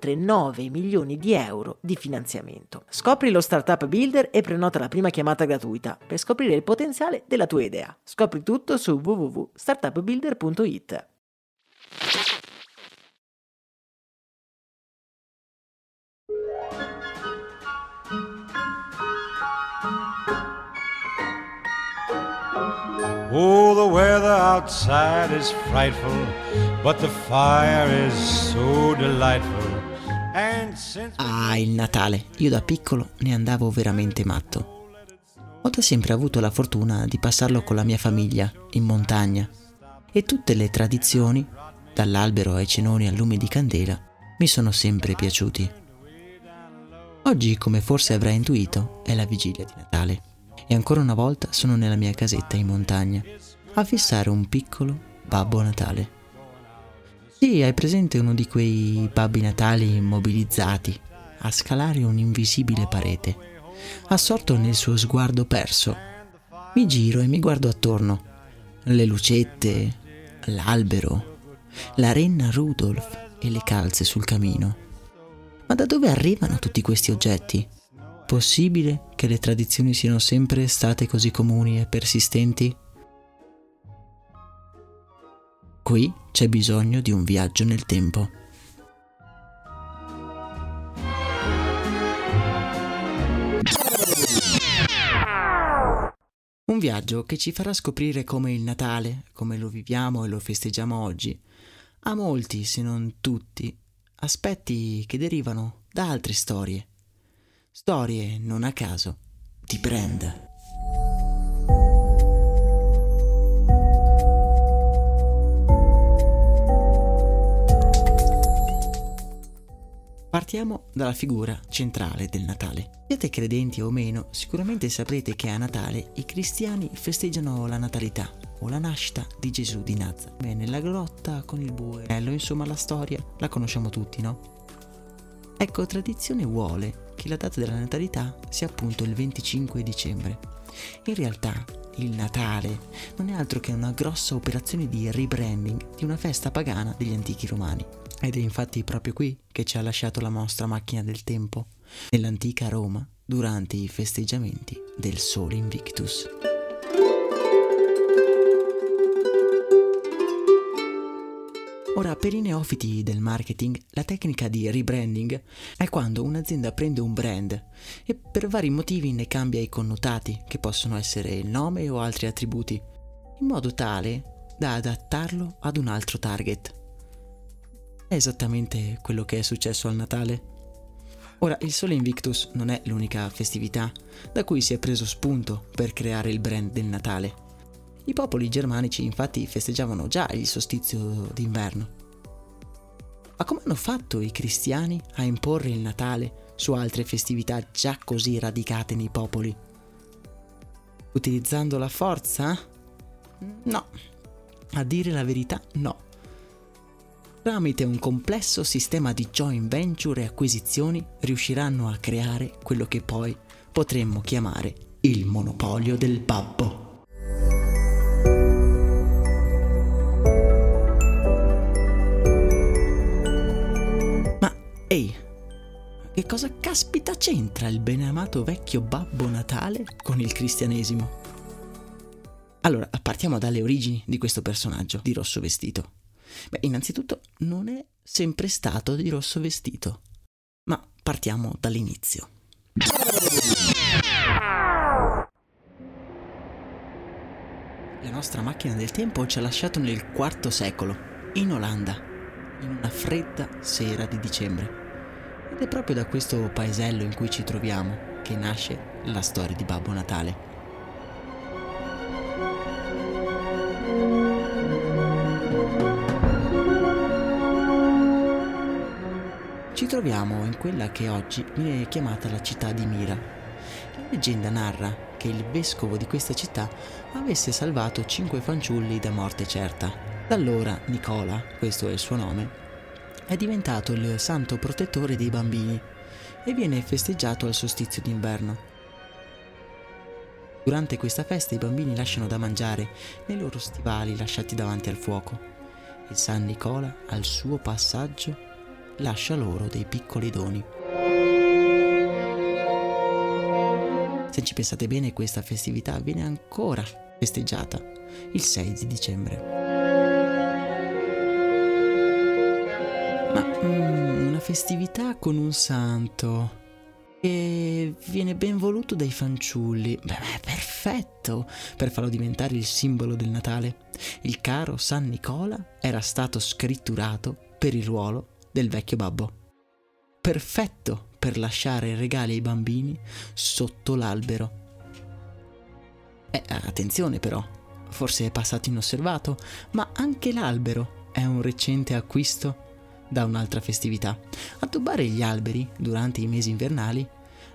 9 milioni di euro di finanziamento. Scopri lo Startup Builder e prenota la prima chiamata gratuita per scoprire il potenziale della tua idea. Scopri tutto su www.startupbuilder.it. Oh, outside is frightful, but the fire is so delightful. Ah, il Natale. Io da piccolo ne andavo veramente matto. Ho da sempre avuto la fortuna di passarlo con la mia famiglia, in montagna. E tutte le tradizioni, dall'albero ai cenoni al lume di candela, mi sono sempre piaciuti. Oggi, come forse avrai intuito, è la vigilia di Natale. E ancora una volta sono nella mia casetta in montagna, a fissare un piccolo Babbo Natale. Sì, hai presente uno di quei babbi natali immobilizzati, a scalare un'invisibile parete, assorto nel suo sguardo perso. Mi giro e mi guardo attorno. Le lucette, l'albero, la renna Rudolph e le calze sul camino. Ma da dove arrivano tutti questi oggetti? Possibile che le tradizioni siano sempre state così comuni e persistenti? Qui c'è bisogno di un viaggio nel tempo. Un viaggio che ci farà scoprire come il Natale, come lo viviamo e lo festeggiamo oggi, ha molti, se non tutti, aspetti che derivano da altre storie. Storie, non a caso, di brand. Partiamo dalla figura centrale del Natale. Siete credenti o meno, sicuramente saprete che a Natale i cristiani festeggiano la natalità o la nascita di Gesù di Nazareth. Beh, nella grotta con il bue, insomma la storia la conosciamo tutti, no? Ecco, tradizione vuole che la data della natalità sia appunto il 25 dicembre. In realtà il Natale non è altro che una grossa operazione di rebranding di una festa pagana degli antichi romani. Ed è infatti proprio qui che ci ha lasciato la nostra macchina del tempo, nell'antica Roma, durante i festeggiamenti del Sole Invictus. Ora, per i neofiti del marketing, la tecnica di rebranding è quando un'azienda prende un brand e per vari motivi ne cambia i connotati, che possono essere il nome o altri attributi, in modo tale da adattarlo ad un altro target. È esattamente quello che è successo al Natale. Ora, il Sole Invictus non è l'unica festività da cui si è preso spunto per creare il brand del Natale. I popoli germanici infatti festeggiavano già il solstizio d'inverno. Ma come hanno fatto i cristiani a imporre il Natale su altre festività già così radicate nei popoli? Utilizzando la forza? No. A dire la verità, no. Tramite un complesso sistema di joint venture e acquisizioni riusciranno a creare quello che poi potremmo chiamare il monopolio del babbo. Ma ehi, che cosa caspita c'entra il beneamato vecchio Babbo Natale con il cristianesimo? Allora, partiamo dalle origini di questo personaggio di rosso vestito. Beh, innanzitutto non è sempre stato di rosso vestito, ma partiamo dall'inizio. La nostra macchina del tempo ci ha lasciato nel IV secolo, in Olanda, in una fredda sera di dicembre. Ed è proprio da questo paesello in cui ci troviamo che nasce la storia di Babbo Natale. Ci troviamo in quella che oggi viene chiamata la città di Mira. La leggenda narra che il vescovo di questa città avesse salvato cinque fanciulli da morte certa. Da allora Nicola, questo è il suo nome, è diventato il santo protettore dei bambini e viene festeggiato al solstizio d'inverno. Durante questa festa i bambini lasciano da mangiare nei loro stivali lasciati davanti al fuoco e San Nicola al suo passaggio lascia loro dei piccoli doni. Se ci pensate bene questa festività viene ancora festeggiata il 6 di dicembre. Ma mm, una festività con un santo che viene ben voluto dai fanciulli. Beh, perfetto per farlo diventare il simbolo del Natale. Il caro San Nicola era stato scritturato per il ruolo del vecchio babbo. Perfetto per lasciare regali ai bambini sotto l'albero. Eh, attenzione però, forse è passato inosservato, ma anche l'albero è un recente acquisto da un'altra festività. Addobbare gli alberi durante i mesi invernali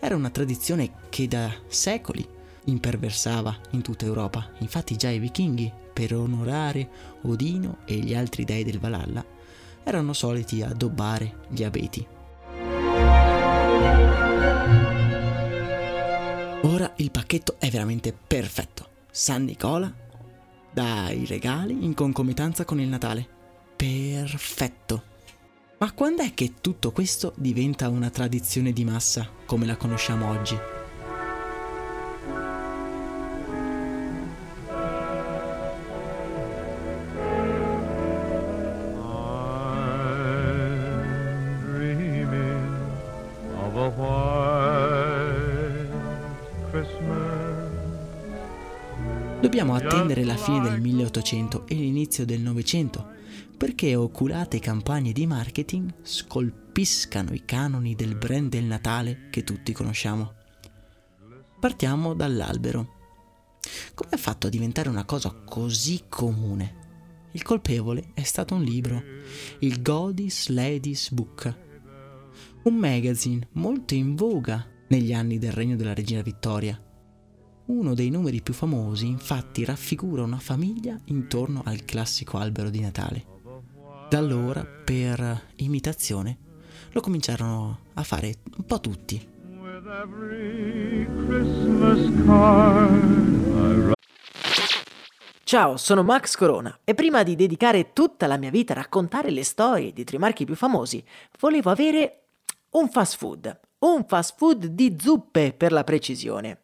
era una tradizione che da secoli imperversava in tutta Europa. Infatti già i vichinghi, per onorare Odino e gli altri dei del Valhalla, erano soliti addobbare gli abeti. Ora il pacchetto è veramente perfetto. San Nicola dà i regali in concomitanza con il Natale. Perfetto. Ma quando è che tutto questo diventa una tradizione di massa come la conosciamo oggi? Dobbiamo attendere la fine del 1800 e l'inizio del Novecento perché oculate campagne di marketing scolpiscano i canoni del brand del Natale che tutti conosciamo. Partiamo dall'albero. Come ha fatto a diventare una cosa così comune? Il colpevole è stato un libro, il Godis Ladies Book, un magazine molto in voga negli anni del regno della regina Vittoria. Uno dei numeri più famosi infatti raffigura una famiglia intorno al classico albero di Natale. Da allora, per imitazione, lo cominciarono a fare un po' tutti. Ciao, sono Max Corona e prima di dedicare tutta la mia vita a raccontare le storie di tre marchi più famosi, volevo avere un fast food. Un fast food di zuppe per la precisione.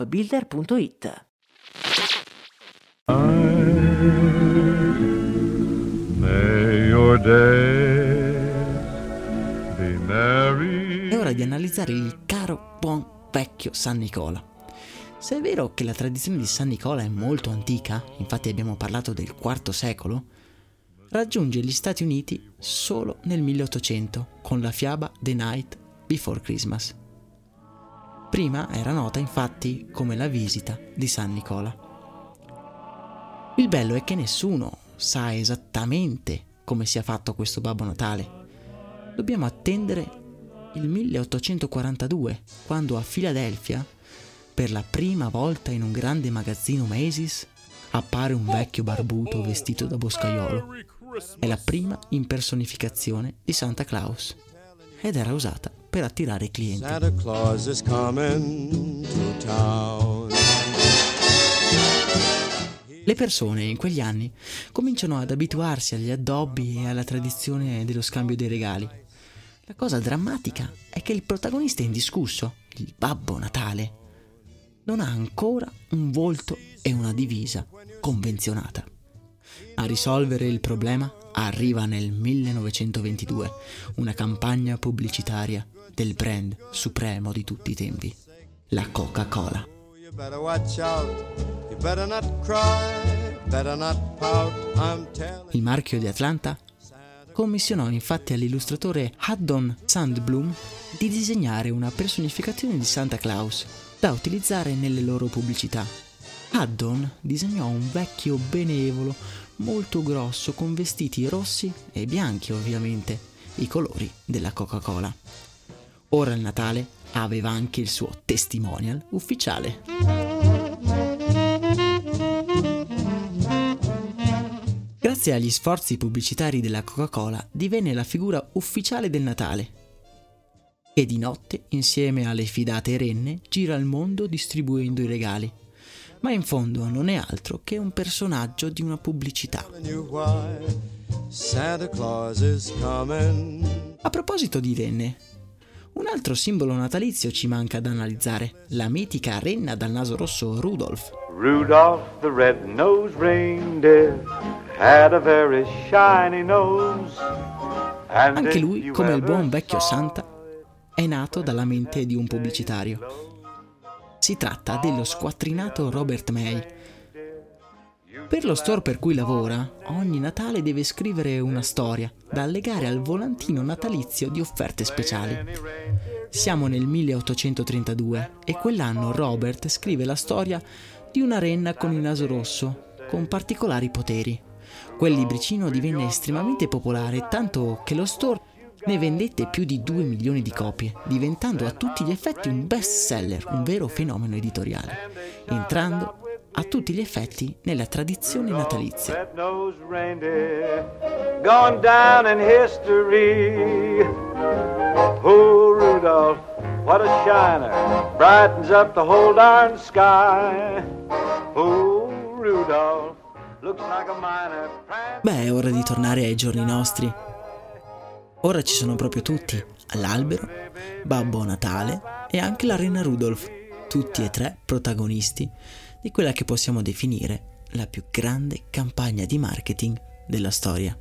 appbuilder.it. È ora di analizzare il caro buon vecchio San Nicola. Se è vero che la tradizione di San Nicola è molto antica, infatti abbiamo parlato del IV secolo, raggiunge gli Stati Uniti solo nel 1800 con la fiaba The Night Before Christmas. Prima era nota infatti come la visita di San Nicola. Il bello è che nessuno sa esattamente come sia fatto questo Babbo Natale. Dobbiamo attendere il 1842, quando a Filadelfia per la prima volta in un grande magazzino Macy's appare un vecchio barbuto vestito da boscaiolo. È la prima impersonificazione di Santa Claus ed era usata per attirare clienti. Santa Claus is coming to town. Le persone in quegli anni cominciano ad abituarsi agli addobbi e alla tradizione dello scambio dei regali. La cosa drammatica è che il protagonista indiscusso, il Babbo Natale, non ha ancora un volto e una divisa convenzionata. A risolvere il problema arriva nel 1922 una campagna pubblicitaria del brand supremo di tutti i tempi, la Coca-Cola. Il marchio di Atlanta commissionò infatti all'illustratore Haddon Sandblum di disegnare una personificazione di Santa Claus da utilizzare nelle loro pubblicità. Haddon disegnò un vecchio benevolo molto grosso con vestiti rossi e bianchi ovviamente, i colori della Coca-Cola. Ora il Natale aveva anche il suo testimonial ufficiale. Grazie agli sforzi pubblicitari della Coca-Cola divenne la figura ufficiale del Natale e di notte, insieme alle fidate renne, gira il mondo distribuendo i regali. Ma in fondo non è altro che un personaggio di una pubblicità. A proposito di renne, un altro simbolo natalizio ci manca da analizzare, la mitica renna dal naso rosso Rudolph. Rudolph the red-nosed reindeer had a very shiny nose. And Anche lui, come il buon vecchio Santa, è nato dalla mente di un pubblicitario. Si tratta dello squattrinato Robert May. Per lo store per cui lavora, ogni Natale deve scrivere una storia da allegare al volantino natalizio di offerte speciali. Siamo nel 1832 e quell'anno Robert scrive la storia di una renna con il naso rosso, con particolari poteri. Quel libricino divenne estremamente popolare, tanto che lo store ne vendette più di 2 milioni di copie, diventando a tutti gli effetti un best seller, un vero fenomeno editoriale, entrando a tutti gli effetti nella tradizione natalizia. Beh, è ora di tornare ai giorni nostri. Ora ci sono proprio tutti, l'albero, Babbo Natale e anche la Renna Rudolph, tutti e tre protagonisti di quella che possiamo definire la più grande campagna di marketing della storia.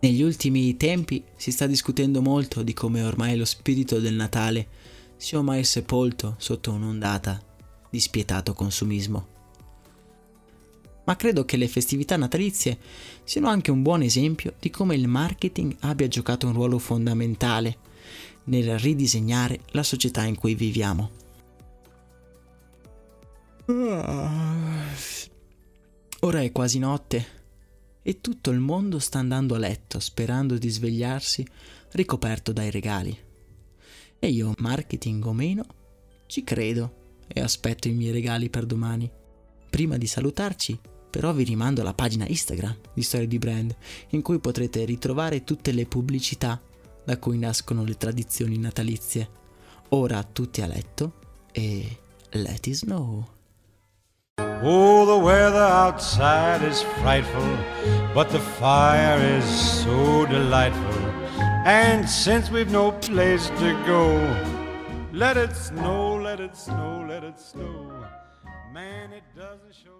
Negli ultimi tempi si sta discutendo molto di come ormai lo spirito del Natale sia ormai sepolto sotto un'ondata di spietato consumismo. Ma credo che le festività natalizie siano anche un buon esempio di come il marketing abbia giocato un ruolo fondamentale nel ridisegnare la società in cui viviamo. Ora è quasi notte e tutto il mondo sta andando a letto sperando di svegliarsi ricoperto dai regali. E io, marketing o meno, ci credo e aspetto i miei regali per domani. Prima di salutarci, però vi rimando alla pagina Instagram di Storie di Brand, in cui potrete ritrovare tutte le pubblicità da cui nascono le tradizioni natalizie. Ora tutti a letto e let it snow. Oh, the weather outside is frightful, but the fire is so delightful. And since we've no place to go, let it snow, let it snow, let it snow. Man, it doesn't show.